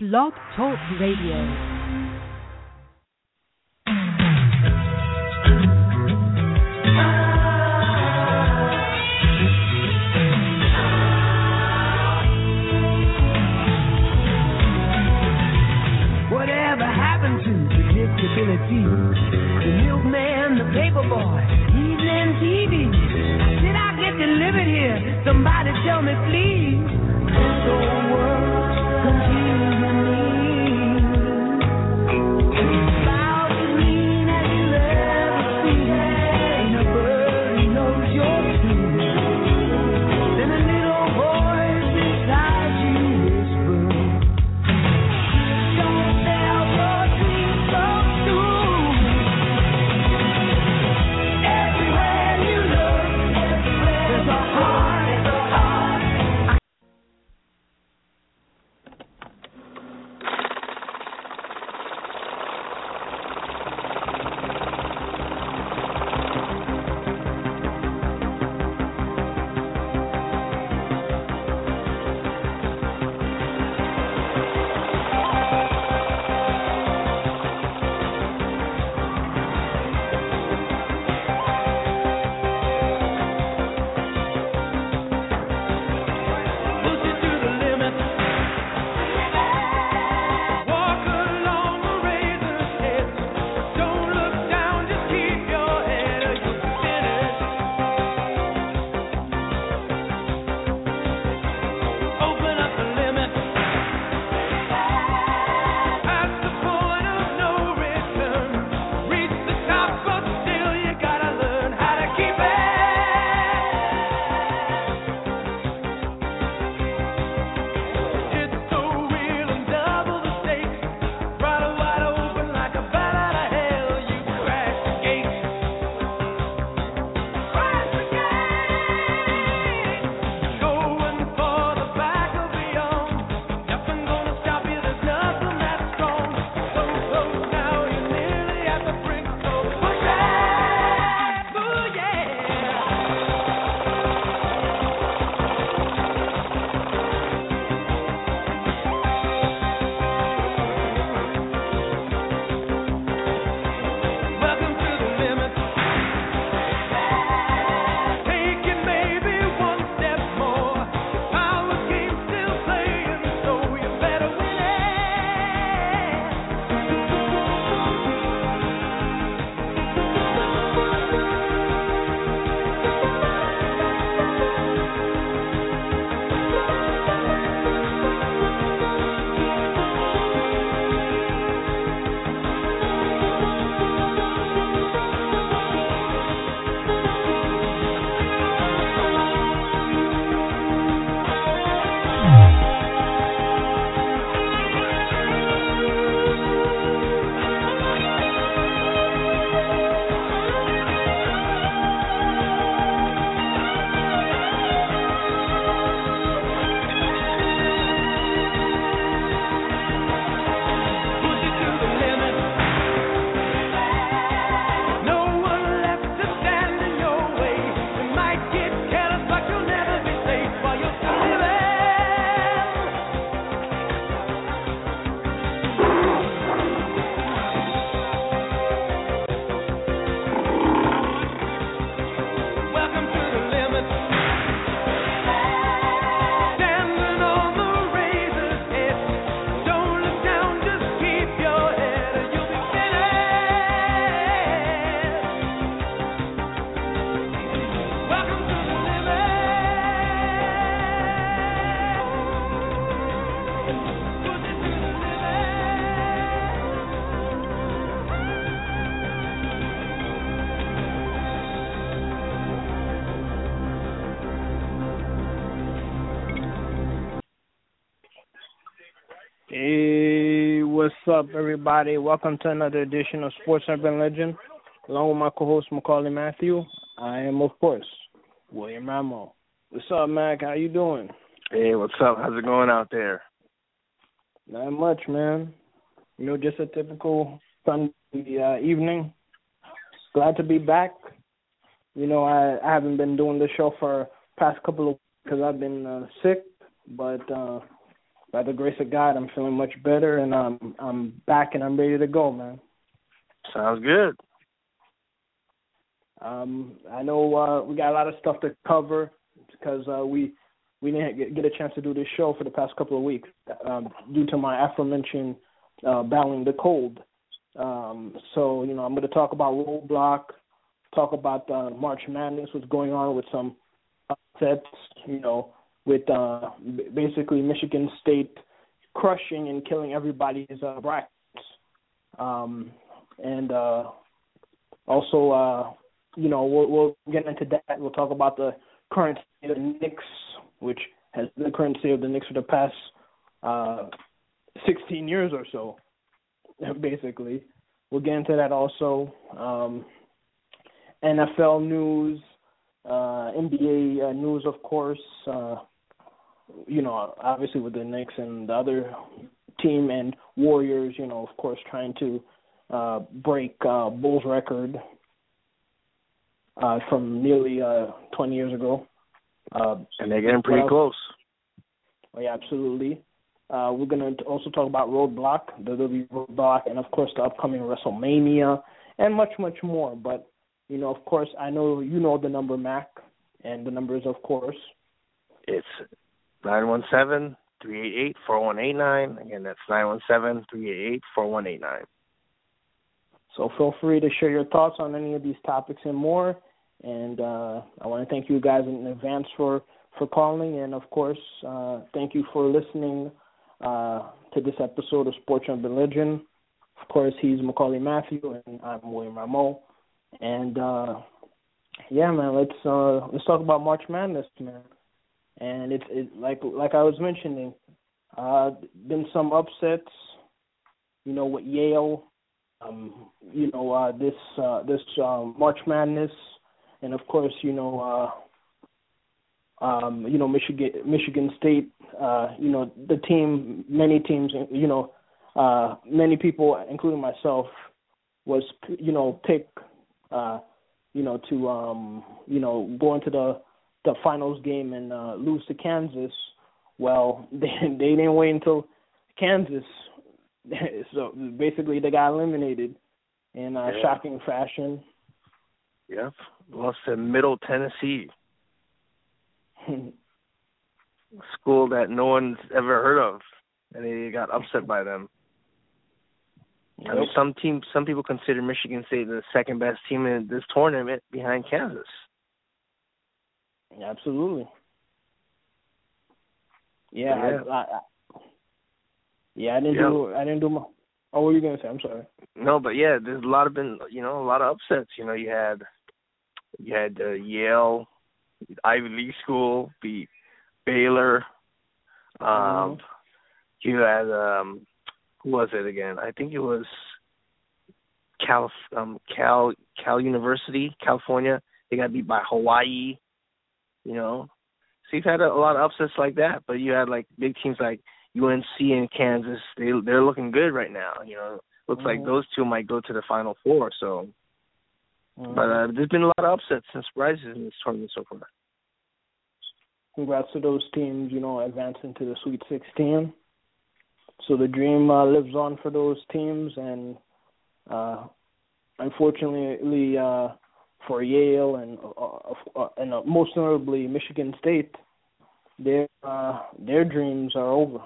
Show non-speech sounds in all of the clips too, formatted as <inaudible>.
Blog Talk Radio. Whatever happened to predictability? The milkman, the paper boy, evening TV. Did I get delivered here? Somebody tell me, please. This old world. up, everybody? Welcome to another edition of Sports Urban Legend. Along with my co-host Maccorley Mathieu, I am of course William Rameau. What's up, Mac? How you doing? Hey, what's up? How's it going out there? Not much, man. You know, just a typical Sunday uh, evening. Glad to be back. You know, I, I haven't been doing the show for past couple of because I've been uh, sick, but. uh by the grace of God, I'm feeling much better, and I'm I'm back and I'm ready to go, man. Sounds good. Um, I know uh, we got a lot of stuff to cover because uh, we we didn't get, get a chance to do this show for the past couple of weeks um, due to my aforementioned uh, battling the cold. Um, so you know, I'm going to talk about roadblock, talk about uh, March Madness, what's going on with some upsets. You know, with uh, basically Michigan State crushing and killing everybody's uh, brackets. Um, and uh, also, uh, you know, we'll, we'll get into that. We'll talk about the current state of the Knicks, which has the current state of the Knicks for the past uh, 16 years or so, <laughs> basically. We'll get into that also. Um, NFL news, uh, NBA uh, news, of course. Uh, you know, obviously with the Knicks and the other team and Warriors, you know, of course, trying to uh, break uh, Bulls record uh, from nearly uh, 20 years ago. Uh, and they're getting pretty close. Oh, yeah, absolutely. Uh, we're going to also talk about Roadblock, the WWE Roadblock, and of course the upcoming WrestleMania, and much, much more. But you know, of course, I know you know the number, Mac, and the number is, of course, it's nine one seven three eight eight four one eight nine. Again, that's nine one seven three eight eight four one eight nine. So feel free to share your thoughts on any of these topics and more. And uh, I want to thank you guys in advance for for calling, and of course, uh, thank you for listening uh, to this episode of Sports Urban Legend. Of course, he's Maccorley Mathieu, and I'm William Rameau. And uh, yeah, man, let's uh, let's talk about March Madness, man. And it's it, like like I was mentioning, uh, been some upsets. You know, with Yale, um, you know, uh, this uh, this um, March Madness and of course, you know, uh, um, you know, Michigan, Michigan State, uh, you know, the team, many teams, you know, uh, many people, including myself, was, you know, pick, uh, you know, to, um, you know, go into the the finals game and uh, lose to Kansas. Well, <laughs> they they didn't wait until Kansas, <laughs> so basically they got eliminated in uh, yeah. shocking fashion. Yep. Lost to Middle Tennessee. <laughs> School that no one's ever heard of. And they got upset by them. Yep. I mean, some teams, some people consider Michigan State the second best team in this tournament behind Kansas. Absolutely. Yeah, Yeah. I, I, I, yeah, I didn't Yeah. do, I didn't do my. Oh, what were you gonna say? I'm sorry. No, but yeah, there's a lot of been, you know, a lot of upsets. You know, you had, you had uh, Yale, Ivy League school beat Baylor. Um, Mhm. you had um, who was it again? I think it was Cal, um, Cal, Cal University, California. They got beat by Hawaii. You know, so you've had a, a lot of upsets like that, but you had like big teams like UNC and Kansas. They they're looking good right now. You know, looks like Mhm. those two might go to the Final Four. So, Mhm. but uh, there's been a lot of upsets and surprises in this tournament so far. Congrats to those teams, you know, advancing to the Sweet 16. So the dream uh, lives on for those teams, and uh, unfortunately uh, for Yale and uh, uh, and uh, most notably Michigan State, their uh, their dreams are over.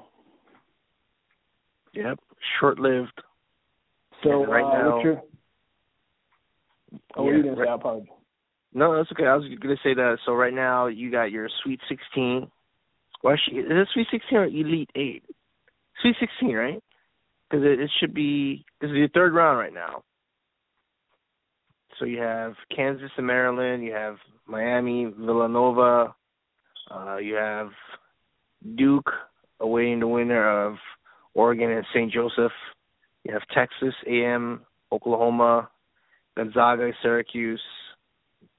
Yep, short-lived. So And right uh, now- your oh, what are Yeah, you gonna say? I apologize. No, that's okay. I was to say that. So right now you got your Sweet 16. Well, actually, is it Sweet 16 or Elite Eight? Sweet 16, right? Because it, it should be. This is your third round right now. So you have Kansas and Maryland. You have Miami, Villanova. Uh, you have Duke awaiting the winner of Oregon and St. Joseph. You have Texas A&M, Oklahoma, Gonzaga, Syracuse,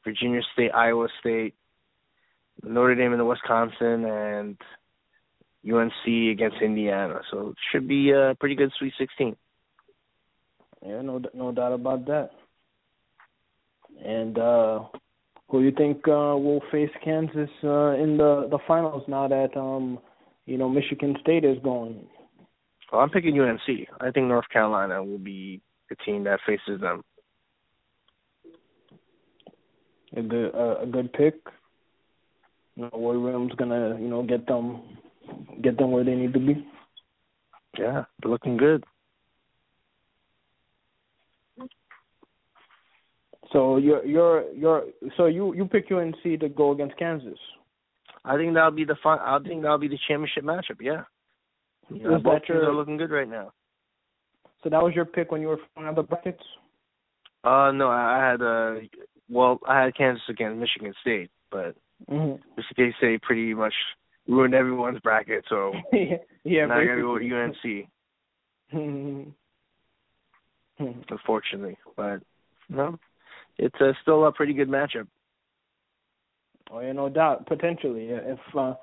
Virginia State, Iowa State, Notre Dame and Wisconsin, and UNC against Indiana. So it should be a pretty good Sweet 16. Yeah, no, no doubt about that. And uh, who do you think uh, will face Kansas uh, in the the finals now that um, you know Michigan State is going. Well, I'm picking UNC. I think North Carolina will be the team that faces them. A good uh, a good pick. You know, Roy Williams gonna you know get them get them where they need to be. Yeah, they're looking good. So you're you're you're so you you pick UNC to go against Kansas. I think that'll be the fun. I think that'll be the championship matchup. Yeah, you know, both teams your- are looking good right now. So that was your pick when you were filling out the brackets. Uh, no, I had uh, well, I had Kansas against Michigan State, but Mm-hmm. Michigan State pretty much ruined everyone's bracket. So <laughs> yeah. now I gotta go with. UNC, Hmm. <laughs> unfortunately. But no, it's uh, still a pretty good matchup. Oh yeah, no doubt. Potentially, if uh,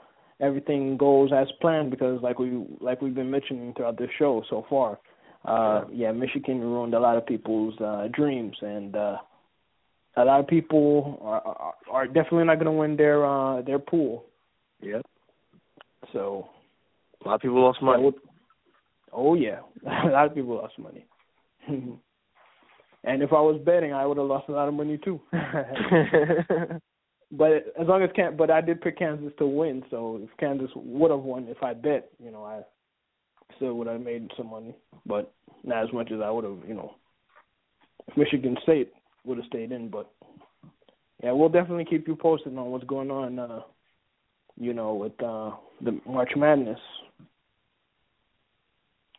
everything goes as planned, because like we like we've been mentioning throughout the show so far, uh, yeah, Michigan ruined a lot of people's uh, dreams, and uh, a lot of people are, are, are definitely not going to win their uh, their pool. Yep, So a lot of people lost money. would- oh yeah, <laughs> a lot of people lost money. <laughs> and if I was betting, I would have lost a lot of money too. <laughs> <laughs> But as long as can, but I did pick Kansas to win. So if Kansas would have won, if I bet, you know, I still would have made some money, but not as much as I would have, you know, if Michigan State would have stayed in. But yeah, we'll definitely keep you posted on what's going on. uh You know, with uh the March Madness,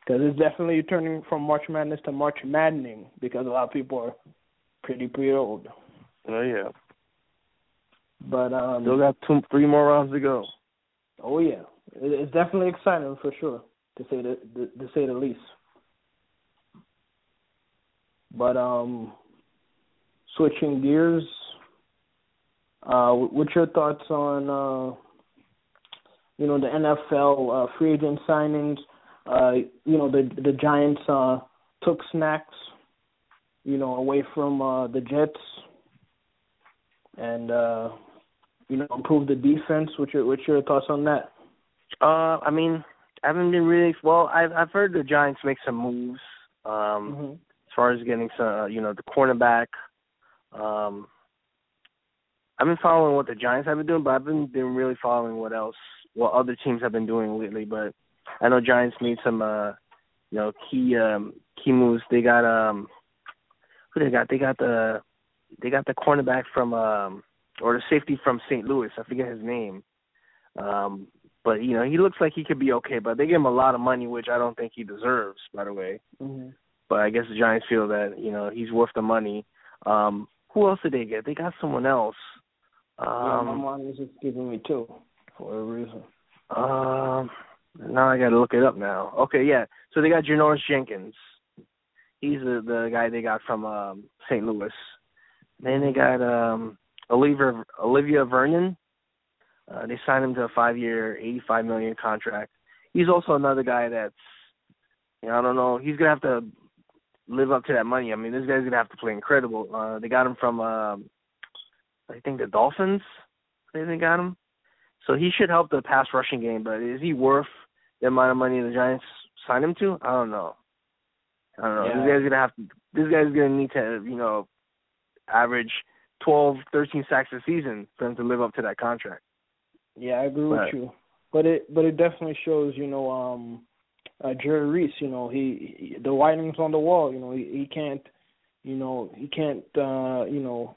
because it's definitely turning from March Madness to March Maddening because a lot of people are pretty pretty old. oh yeah, But um, still got two, three more rounds to go. Oh yeah, it's definitely exciting for sure, to say the, the to say the least. But um, switching gears, uh, what's your thoughts on uh, you know the NFL uh, free agent signings? Uh, you know the the Giants uh, took Snacks, you know, away from uh, the Jets, and uh, you know improved the defense. What's your what's your thoughts on that? Uh, I mean, I haven't been really well. I've I've heard the Giants make some moves. Um, Mm-hmm. as far as getting some, uh, you know, the cornerback. Um, I've been following what the Giants have been doing, but I've been been really following what else, what other teams have been doing lately. But I know Giants made some, uh, you know, key um, key moves. They got um, who they got? They got the they got the cornerback from um, or the safety from St. Louis. I forget his name. Um, but you know, he looks like he could be okay. But they give him a lot of money, which I don't think he deserves. By the way Mm-hmm. but I guess the Giants feel that you know he's worth the money. Um, who else did they get? They got someone else. yeah, my Um, mom was just giving me two for a reason. um, now I got to look it up now. Okay, yeah. So they got Janoris Jenkins. He's the the guy they got from um, St. Louis. Then they got um, Olivier Olivier Vernon. Uh, they signed him to a five-year, eighty-five million contract. He's also another guy that's, you know, I don't know. He's gonna have to live up to that money. I mean, this guy's gonna have to play incredible. Uh, they got him from, um, I think the Dolphins. They they got him, so he should help the pass rushing game. But is he worth the amount of money the Giants signed him to? I don't know. I don't know. Yeah. This guy's gonna have to. This guy's gonna need to, you know, average twelve, thirteen sacks a season for him to live up to that contract. Yeah, I agree Right. with you. But it but it definitely shows, you know, um uh Jerry Reese, you know, he, he the writings on the wall, you know, he, he can't you know, he can't uh, you know,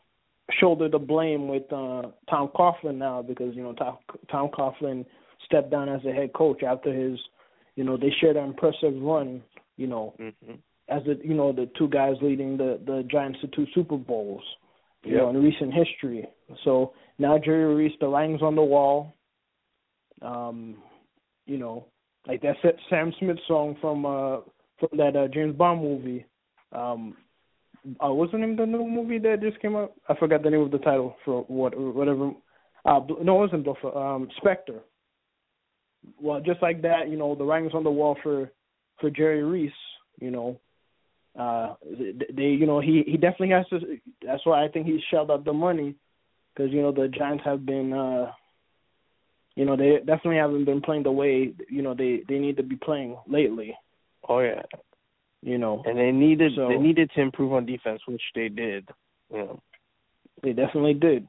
shoulder the blame with uh Tom Coughlin now because, you know, Tom Tom Coughlin stepped down as a head coach after his you know, they shared an impressive run, you know, Mm-hmm. as the you know, the two guys leading the the Giants to two Super Bowls. you Yeah. know, in recent history. So now Jerry Reese, the writing's on the wall. Um, you know, like that Sam Smith song from uh from that uh, James Bond movie. Um, uh, what's the name of the new movie that just came out? I forgot the name of the title for what whatever. Uh, no, it wasn't Buffer. Um, Spectre. Well, just like that, you know, the writing's on the wall for for Jerry Reese. You know, uh they you know he he definitely has to that's why I think he shelled out the money because you know the Giants have been uh you know they definitely haven't been playing the way you know they they need to be playing lately. Oh yeah, You know and they needed So- they needed to improve on defense, which they did. You know. they definitely did.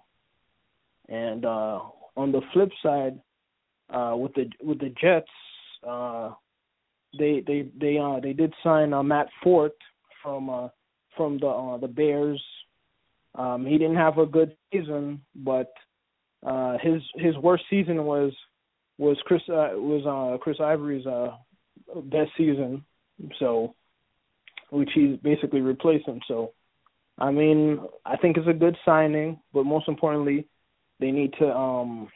And uh on the flip side, uh with the with the Jets, uh they they they uh they did sign uh, Matt Forte from uh from the uh, the Bears. Um he didn't have a good season, but uh his his worst season was was Chris uh, was uh Chris Ivory's uh best season. So which he's basically replaced him. So I mean, I think it's a good signing, but most importantly, they need to um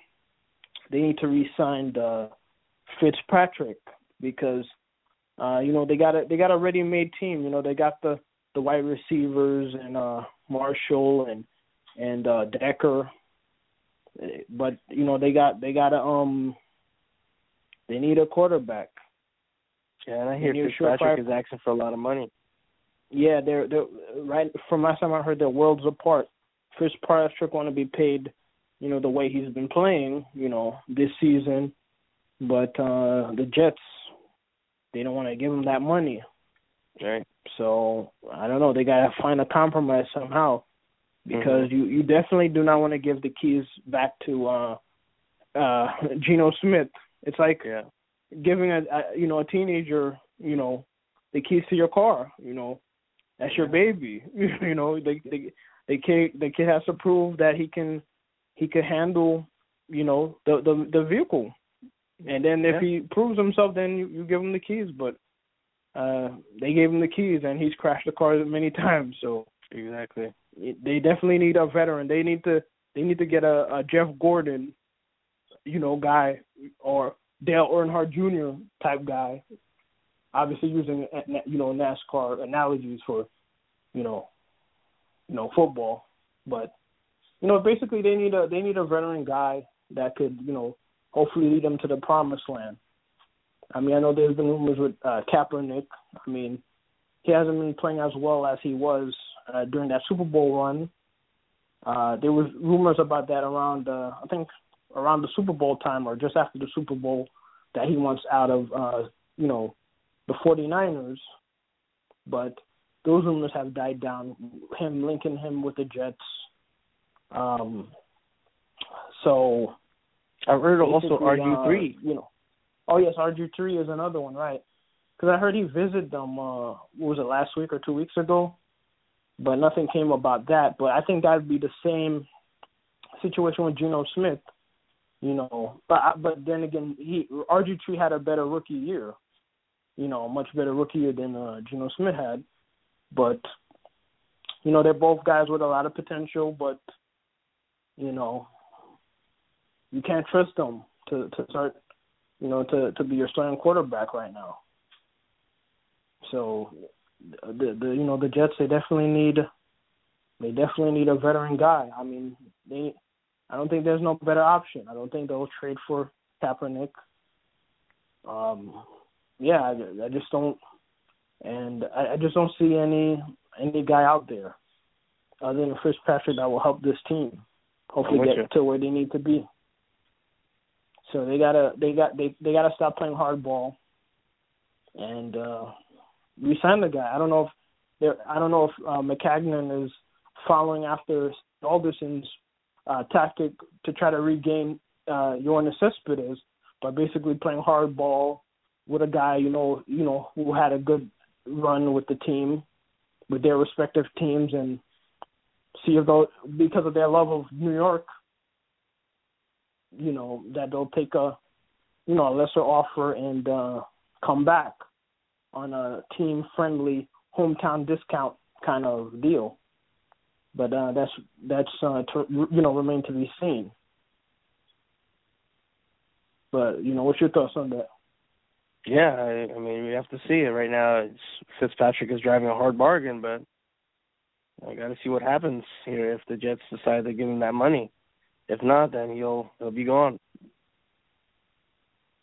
they need to re-sign the Fitzpatrick because uh you know they got a they got a ready-made team. You know they got the the wide receivers and uh Marshall and and uh Decker, but you know they got they got a um they need a quarterback. Yeah, and I hear Fitzpatrick is asking for a lot of money. Yeah, they're they're right from last time I heard they're worlds apart. Fitzpatrick want to be paid, you know, the way he's been playing, you know, this season, but uh the Jets they don't want to give him that money. Right. So I don't know. They gotta find a compromise somehow because you you definitely do not want to give the keys back to uh uh <laughs> Geno Smith. It's like Yeah. giving a, a you know a teenager you know the keys to your car. You know that's your baby. <laughs> you know they they the kid the kid has to prove that he can he can handle you know the the the vehicle. And then if Yeah. he proves himself, then you, you give him the keys. But uh they gave him the keys, and he's crashed the car many <laughs> times. So Exactly. they definitely need a veteran. They need to they need to get a, a Jeff Gordon, you know, guy or Dale Earnhardt Jr. type guy. Obviously, using uh, you know NASCAR analogies for, you know, you know football, but you know basically they need a they need a veteran guy that could you know hopefully lead them to the promised land. I mean, I know there's been rumors with uh, Kaepernick. I mean, he hasn't been playing as well as he was uh, during that Super Bowl run. Uh, there was rumors about that around, uh, I think, around the Super Bowl time or just after the Super Bowl that he wants out of, uh, you know, the 49ers. But those rumors have died down. Him linking him with the Jets. Um, so I heard also basically, RG three. Uh, you know, oh yes, RG three is another one, right? Because I heard he visited them. Uh, what was it last week or two weeks ago? But nothing came about that. But I think that'd be the same situation with Geno Smith. You know, but but then again, he RG three had a better rookie year. You know, a much better rookie year than uh, Geno Smith had. But you know, they're both guys with a lot of potential, but you know, you can't trust them to to start, you know, to to be your starting quarterback right now. So, the the you know the Jets they definitely need they definitely need a veteran guy. I mean, they I don't think there's no better option. I don't think they'll trade for Kaepernick. Um, yeah, I, I just don't, and I, I just don't see any any guy out there other than Fitzpatrick that will help this team hopefully get you. to where they need to be. So they gotta they got they they gotta stop playing hardball and uh resign the guy. I don't know if there I don't know if uh, Maccagnan is following after Alderson's uh tactic to try to regain uh Yoenis Cespedes by basically playing hardball with a guy, you know, you know, who had a good run with the team with their respective teams and see if they'll because of their love of New York, you know, that they'll take a you know, a lesser offer and uh come back on a team friendly hometown discount kind of deal. But uh that's that's uh to, you know, remain to be seen. But, you know, what's your thoughts on that? Yeah, I, I mean we have to see it right now. It's, Fitzpatrick is driving a hard bargain, but I got to see what happens here if the Jets decide to give him that money. If not, then he'll he'll be gone.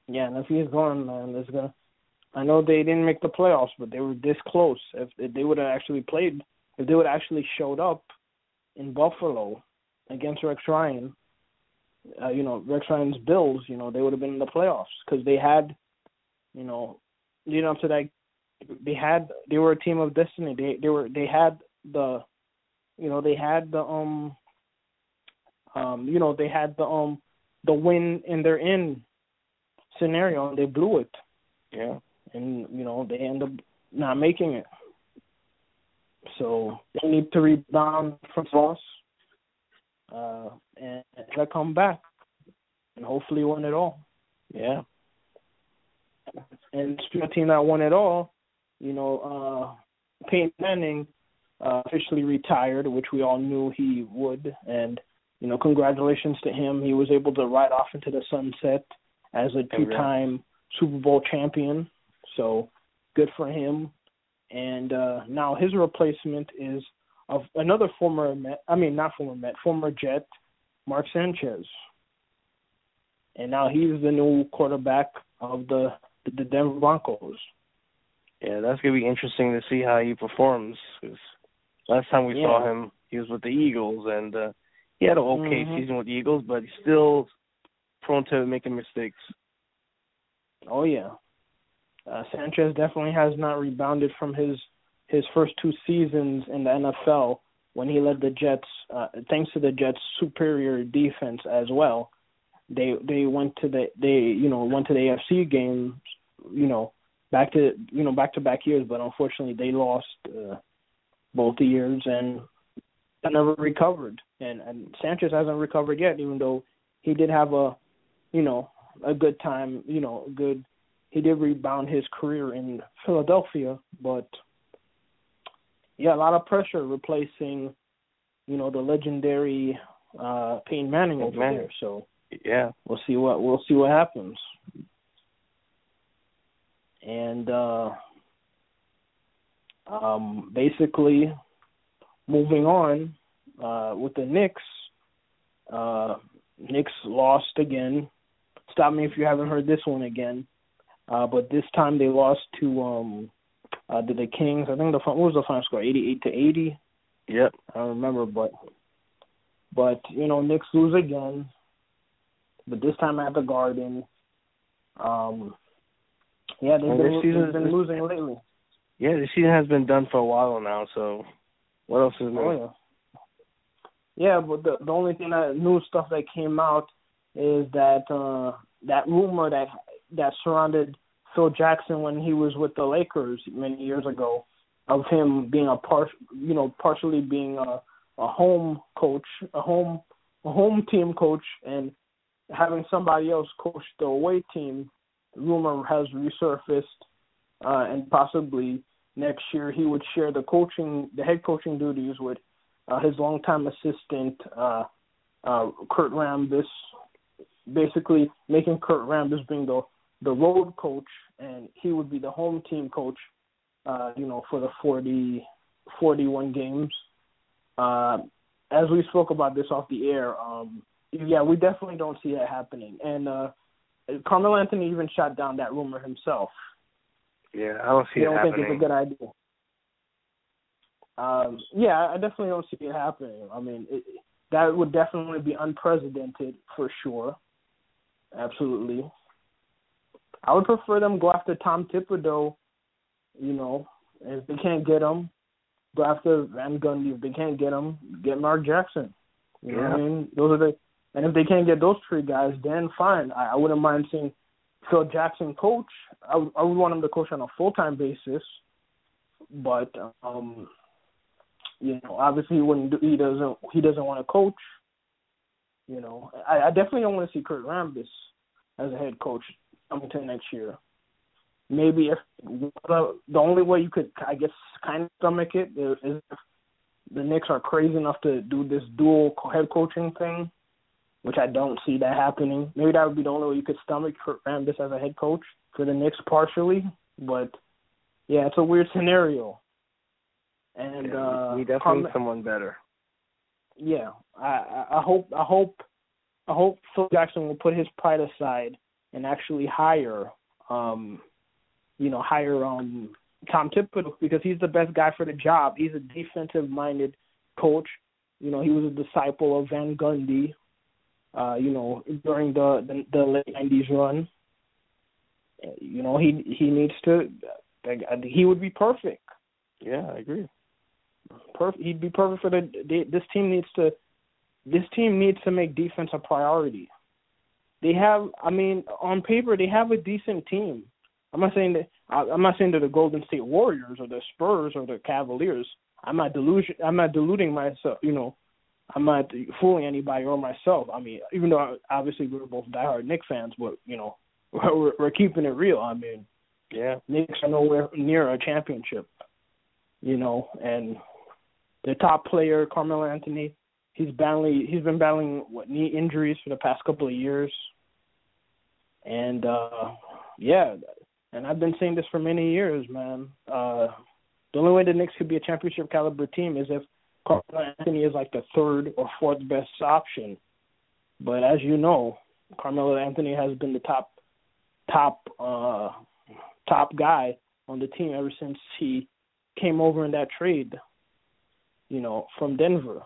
Yeah, and if he's gone, man, it's gonna. I know they didn't make the playoffs, but they were this close. If, if they would have actually played, if they would have actually showed up in Buffalo against Rex Ryan, uh, you know, Rex Ryan's Bills, you know, they would have been in the playoffs because they had, you know, leading up to that, they had they were a team of destiny. They they were they had the, you know, they had the um, um, you know, they had the um, the win in their in scenario and they blew it. Yeah. And you know they end up not making it. So they need to rebound from loss uh, and to come back and hopefully win it all. Yeah. And of a team that won it all, you know, uh, Peyton Manning uh, officially retired, which we all knew he would. And, you know, congratulations to him. He was able to ride off into the sunset as a two time Super Bowl champion. So good for him. And uh, now his replacement is of another former Met, I mean not former Met, former Jet, Mark Sanchez. And now he's the new quarterback of the the Denver Broncos. Yeah, that's gonna be interesting to see how he performs. Cause last time we Yeah. saw him, he was with the Eagles, and uh, he had an okay Mhm. season with the Eagles, but he's still prone to making mistakes. Oh yeah, uh, Sanchez definitely has not rebounded from his his first two seasons in the NFL when he led the Jets. Uh, thanks to the Jets' superior defense as well, they they went to the they you know went to the AFC games you know back to you know back to back years, but unfortunately they lost uh, both the years and they never recovered. And and Sanchez hasn't recovered yet, even though he did have a you know a good time, you know, a good he did rebound his career in Philadelphia, but yeah, a lot of pressure replacing, you know, the legendary uh Peyton Manning over Manning. there. So Yeah. we'll see what we'll see what happens. And uh um basically moving on uh with the Knicks, uh Knicks lost again. Stop me if you haven't heard this one again. Uh but this time they lost to um uh to the Kings. I think the what was the final score? Eighty eight to eighty. Yep. I remember, but but you know, Knicks lose again, but this time at the Garden. Um, yeah, they've And been, this season- they've been losing lately. Yeah, the season has been done for a while now, so what else is new? Oh yeah. Yeah, but the the only thing that new stuff that came out is that uh that rumor that that surrounded Phil Jackson when he was with the Lakers many years ago of him being a part you know partially being a a home coach a home a home team coach and having somebody else coach the away team rumor has resurfaced uh and possibly next year he would share the coaching the head coaching duties with uh, his longtime assistant uh uh Kurt Rambis basically making Kurt Rambis being the the road coach and he would be the home team coach uh you know for the 40 41 games. Uh as we spoke about this off the air um yeah we definitely don't see that happening. And uh Anthony even shot down that rumor himself Yeah, I don't see you it don't think it's a good idea. Um, yeah, I definitely don't see it happening. I mean, it, that would definitely be unprecedented for sure. Absolutely. I would prefer them go after Tom Thibodeau. You know, if they can't get him, go after Van Gundy. If they can't get him, get Mark Jackson. You know what I mean? Those are the. And if they can't get those three guys, then fine. I, I wouldn't mind seeing Phil Jackson coach. I would, I would want him to coach on a full time basis, but um, you know, obviously he wouldn't. Do, he doesn't. He doesn't want to coach. You know, I, I definitely don't want to see Kurt Rambis as a head coach coming to next year. Maybe if the the only way you could, I guess, kind of stomach it is, if the Knicks are crazy enough to do this dual head coaching thing, which I don't see that happening. Maybe that would be the only way you could stomach Kurt Rambis as a head coach for the Knicks partially, but yeah, it's a weird scenario. And Yeah, uh, we definitely need someone better. yeah, I, I I hope I hope I hope Phil Jackson will put his pride aside and actually hire um you know hire um Tom Thibodeau because he's the best guy for the job. He's a defensive minded coach. You know, he was a disciple of Van Gundy. Uh, you know, during the the, the late '90s run. You know, he he needs to. He would be perfect. Yeah, I agree. Perfect. He'd be perfect for the. This team needs to. This team needs to make defense a priority. They have. I mean, on paper, they have a decent team. I'm not saying that. I'm not saying that the Golden State Warriors or the Spurs or the Cavaliers. I'm not delusion. I'm not deluding myself. You know, I'm not fooling anybody or myself. I mean, even though obviously we're both diehard Knicks fans, but you know, <laughs> we're, we're keeping it real. I mean, yeah, Knicks are nowhere near a championship. You know, and the top player, Carmelo Anthony, he's battling. He's been battling what knee injuries for the past couple of years, and uh yeah, and I've been saying this for many years, man. Uh the only way the Knicks could be a championship caliber team is if Carmelo Anthony is like the third or fourth best option. But as you know, Carmelo Anthony has been the top top uh top guy on the team ever since he came over in that trade, you know, from Denver.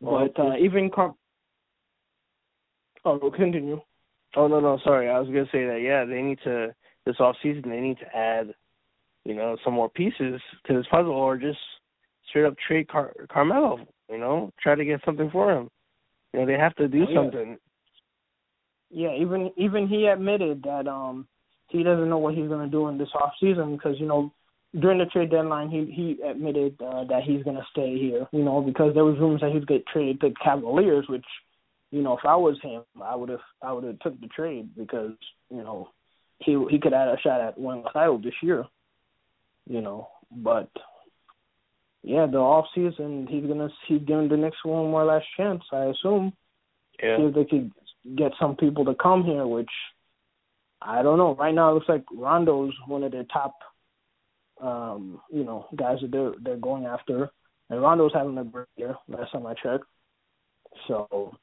Well, but uh even Car- Oh, we'll continue. Oh no no sorry I was gonna say that yeah they need to this off season they need to add you know some more pieces to this puzzle or just straight up trade Car- Carmelo you know try to get something for him you know they have to do Oh, yeah. something Yeah, even even he admitted that um he doesn't know what he's going to do in this off season because you know during the trade deadline he he admitted uh, that he's going to stay here. You know because there was rumors that he'd get traded to Cavaliers, which you know if I was him I would have I would have took the trade because you know he he could have a shot at winning the title this year. You know, but yeah, the off season he's gonna he's giving the Knicks one more last chance, I assume Yeah. see if they could get some people to come here, which I don't know. Right now, it looks like Rondo's one of their top, um, you know, guys that they're they're going after, and Rondo's having a great year. Last time I checked, so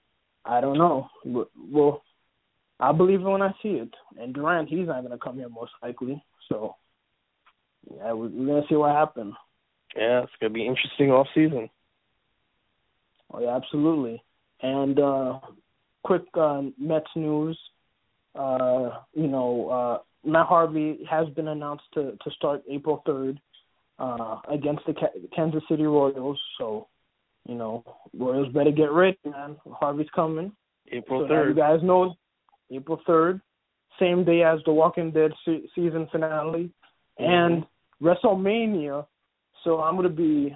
I don't know. Well, I believe it when I see it. And Durant, he's not going to come here most likely. So yeah, we're, to see what happens. Yeah it's gonna be interesting off season Oh yeah, absolutely. And uh quick uh, Mets news. Uh, you know, uh Matt Harvey has been announced to to start April third uh against the Ka- Kansas City Royals. So, you know, Royals better get ready, man. Harvey's coming. April so you guys know April third, same day as the Walking Dead se- season finale, and WrestleMania. So I'm gonna be,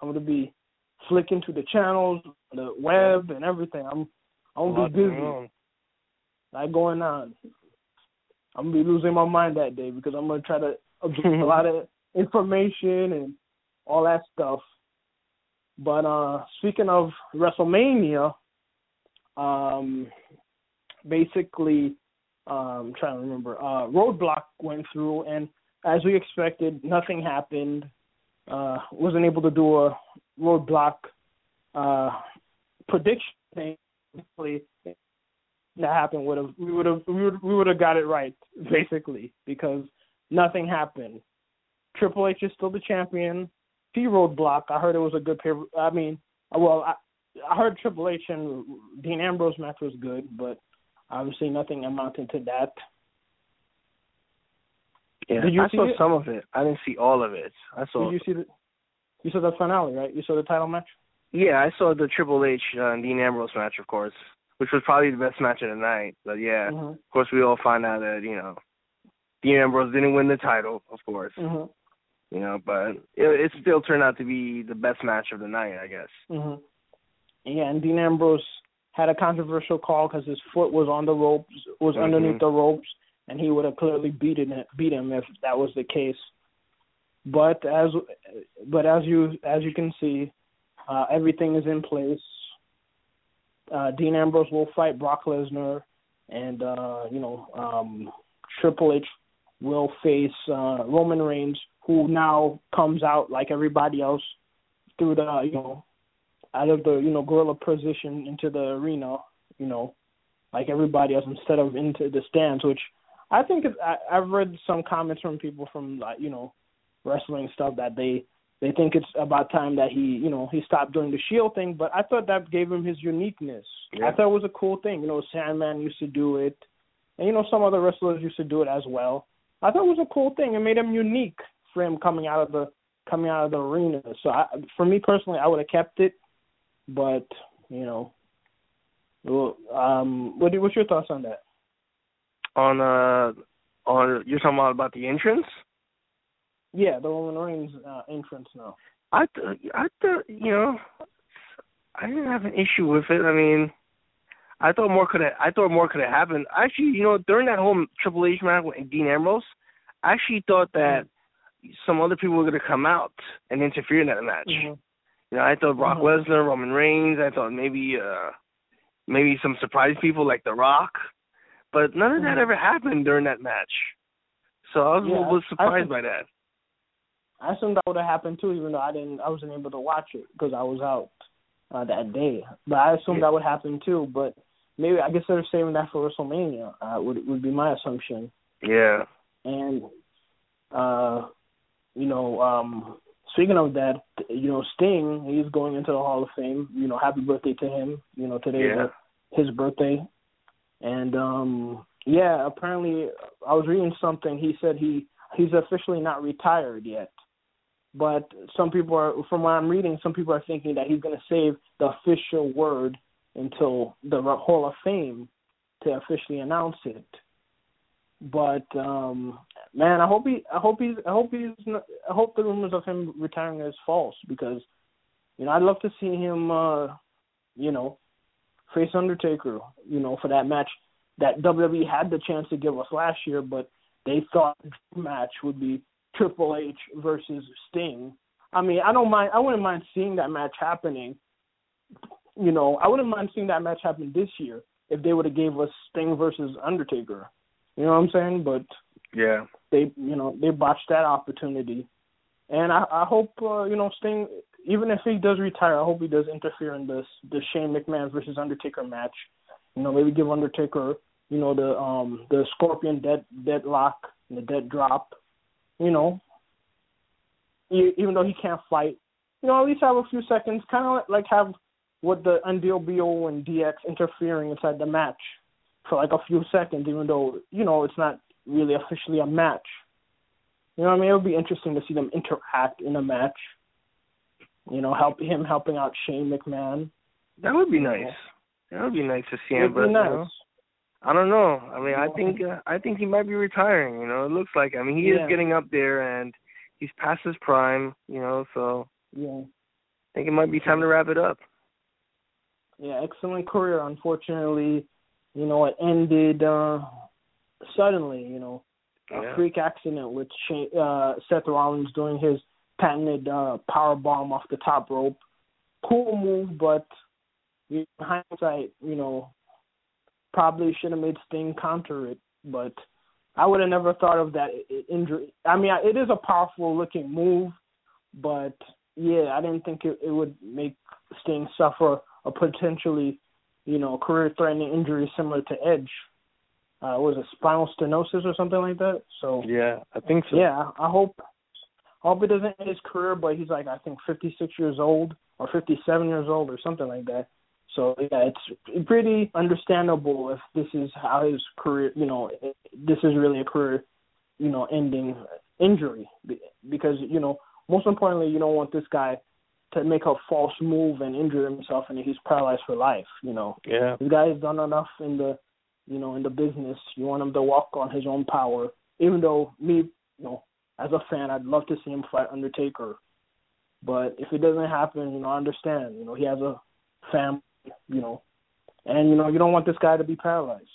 I'm gonna be flicking to the channels, the web, and everything. I'm, I'm gonna be busy. Like going on. I'm gonna be losing my mind that day because I'm gonna try to absorb a <laughs> lot of information and all that stuff. But uh speaking of WrestleMania, um basically um trying to remember, uh Roadblock went through and as we expected, nothing happened. Uh wasn't able to do a roadblock uh prediction that happened would have we would have we would we would have got it right basically because nothing happened. Triple H is still the champion. T Roadblock, I heard it was a good pair. I mean, well, I I heard Triple H and Dean Ambrose match was good, but obviously nothing amounted to that. Yeah Did you I see saw it? some of it I didn't see all of it I saw Did you see the? You saw the finale, right? You saw the title match. yeah I saw the Triple H uh, and Dean Ambrose match of course which was probably the best match of the night but yeah Mhm. of course we all find out that you know Dean Ambrose didn't win the title of course Mhm. you know, but it, it still turned out to be the best match of the night, I guess. Mhm. Yeah, and Dean Ambrose had a controversial call because his foot was on the ropes, was Mhm. underneath the ropes, and he would have clearly beaten it, beat him if that was the case. But as but as you as you can see, uh, everything is in place. Uh, Dean Ambrose will fight Brock Lesnar, and uh, you know um, Triple H will face uh, Roman Reigns, who now comes out like everybody else through the you know out of the you know gorilla position into the arena, you know, like everybody else instead of into the stands, which I think is, I, I've read some comments from people from like you know wrestling stuff that they they think it's about time that he, you know, he stopped doing the Shield thing. But I thought that gave him his uniqueness. Yeah. I thought it was a cool thing. You know, Sandman used to do it, and you know, some other wrestlers used to do it as well. I thought it was a cool thing. It made him unique for him coming out of the coming out of the arena. So I, for me personally, I would have kept it, but you know, well, um, what what's your thoughts on that? On uh, on you're talking about about the entrance. Yeah, the Roman Reigns uh, entrance now. I th- I thought you know, I didn't have an issue with it. I mean, I thought more could have. I thought more could have happened. Actually, you know, during that whole Triple H match with Dean Ambrose, I actually thought that some other people were going to come out and interfere in that match. Mm-hmm. You know, I thought Brock Mhm. Lesnar, Roman Reigns. I thought maybe uh maybe some surprise people like The Rock, but none of that Mhm. ever happened during that match. So I was a little bit surprised by that. I assumed that would have happened too, even though I didn't. I wasn't able to watch it because I was out uh, that day. But I assumed Yeah. that would happen too. But maybe I guess they're saving that for WrestleMania. Uh, would would be my assumption. Yeah. And uh, you know, um, speaking of that, you know, Sting, he's going into the Hall of Fame. You know, happy birthday to him. You know, today Yeah. his birthday. And um yeah, apparently I was reading something. He said he he's officially not retired yet. But some people are from what I'm reading, some people are thinking that he's going to save the official word until the Hall of Fame to officially announce it. But um man, I hope he I hope he's I hope he's not, I hope the rumors of him retiring is false because you know, I'd love to see him uh you know, face Undertaker, you know, for that match that WWE had the chance to give us last year, but they thought the match would be Triple H versus Sting. I mean, I don't mind. I wouldn't mind seeing that match happening. You know, I wouldn't mind seeing that match happen this year if they would have gave us Sting versus Undertaker. You know what I'm saying? But Yeah. they, you know, they botched that opportunity. And I, I hope, uh, you know, Sting, even if he does retire, I hope he does interfere in this the Shane McMahon versus Undertaker match. You know, maybe give Undertaker, you know, the um the Scorpion dead deadlock and the dead drop. You know, even though he can't fight, you know, at least have a few seconds, kind of like have what the Undeal Bo and DX interfering inside the match for like a few seconds, even though you know it's not really officially a match. You know what I mean? It would be interesting to see them interact in a match. You know, help him helping out Shane McMahon. That would be nice. That would be nice to see him. But be you know, I don't know. I mean, I think uh, I think he might be retiring. You know, it looks like. I mean, he Yeah. is getting up there, and he's past his prime. You know, so Yeah. I think it might be time to wrap it up. Yeah, excellent career. Unfortunately, you know, it ended uh suddenly, you know. A Yeah. freak accident with Shane, uh Seth Rollins doing his patented uh power bomb off the top rope. Cool move, but in hindsight, you know, probably should have made Sting counter it, but I would have never thought of that injury. I mean, it is a powerful looking move, but yeah, I didn't think it, it would make Sting suffer a potentially, you know, career threatening injury similar to Edge. Uh, was it spinal stenosis or something like that? So Yeah, I think so. yeah, I hope hope it doesn't end his career, but he's like I think 56 years old or 57 years old or something like that. So yeah, it's pretty understandable if this is how his career, you know, this is really a career, you know, ending injury because you know most importantly you don't want this guy to make a false move and injure himself and he's paralyzed for life. You know, Yeah. this guy has done enough in the you know in the business you want him to walk on his own power even though me you know as a fan i'd love to see him fight undertaker. But if it doesn't happen you know i understand. You know he has a family you know. And you know you don't want this guy to be paralyzed.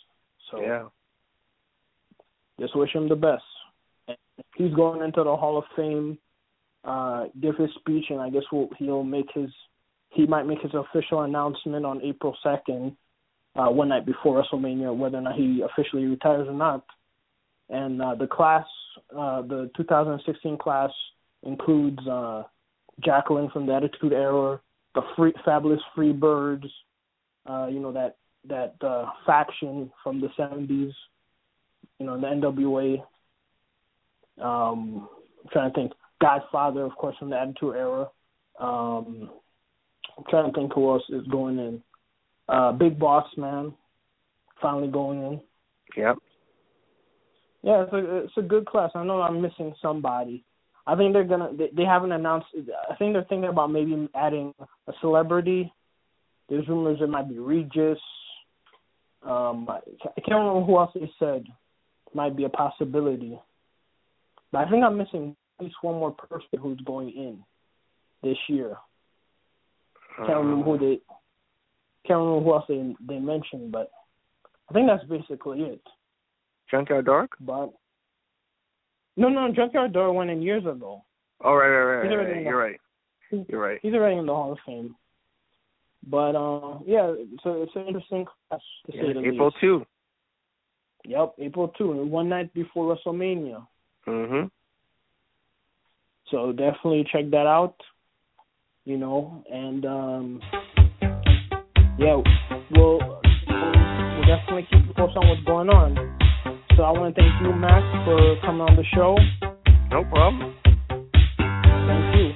So Yeah. just wish him the best. And he's going into the hall of fame uh give his speech and i guess we'll, he'll make his he might make his official announcement on april second uh, one night before WrestleMania, whether or not he officially retires or not. And uh, the class, uh, the 2016 class, includes uh, Jacqueline from the Attitude Era, the free, Fabulous Freebirds, uh, you know that that uh, faction from the 70s, you know the NWA. Um, I'm trying to think, Godfather, of course, from the Attitude Era. Um, I'm trying to think who else is going in. Uh, Big Boss Man, finally going in. Yep. Yeah, it's a it's a good class. I know I'm missing somebody. I think they're gonna. They, they haven't announced. I think they're thinking about maybe adding a celebrity. There's rumors it might be Regis. Um, I can't remember who else they said might be a possibility. But I think I'm missing at least one more person who's going in this year. Can't remember who they. Can't remember who else they they mentioned, but I think that's basically it. Junkyard Dog? But no, no, Junkyard Dog went in years ago. Oh right, right, right. Right. You're right. You're right. He's already in the Hall of Fame. But uh, yeah, so it's an interesting class to Yeah, say the April least. two. Yep, April two, one night before WrestleMania. Mhm. So definitely check that out. You know, and um, yeah, we'll, we'll we'll definitely keep you posted on what's going on. So I want to thank you, Max, for coming on the show. No problem. Thank you.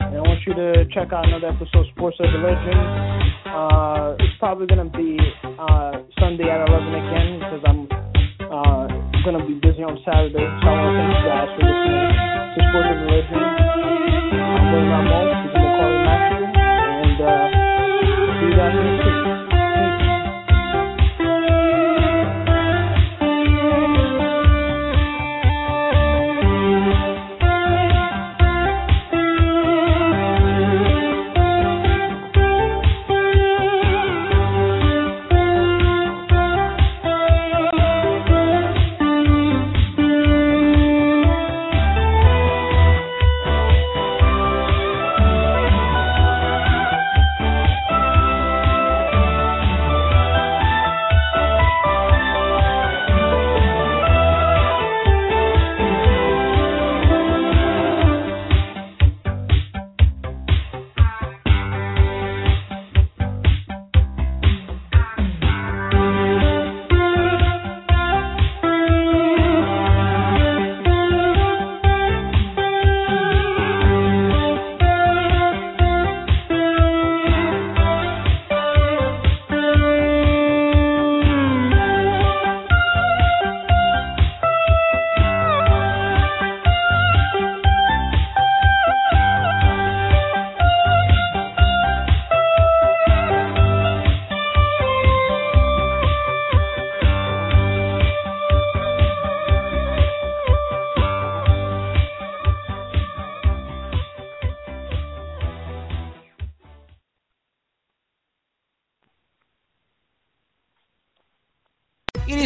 And I want you to check out another episode of Sports Urban Legend. Uh, it's probably going to be uh, Sunday at 11 again because I'm uh, going to be busy on Saturday. So I want to thank you guys for listening to Sports Urban Legend. I'm William Rameau, you can call me Matthew, and uh, see you guys next week.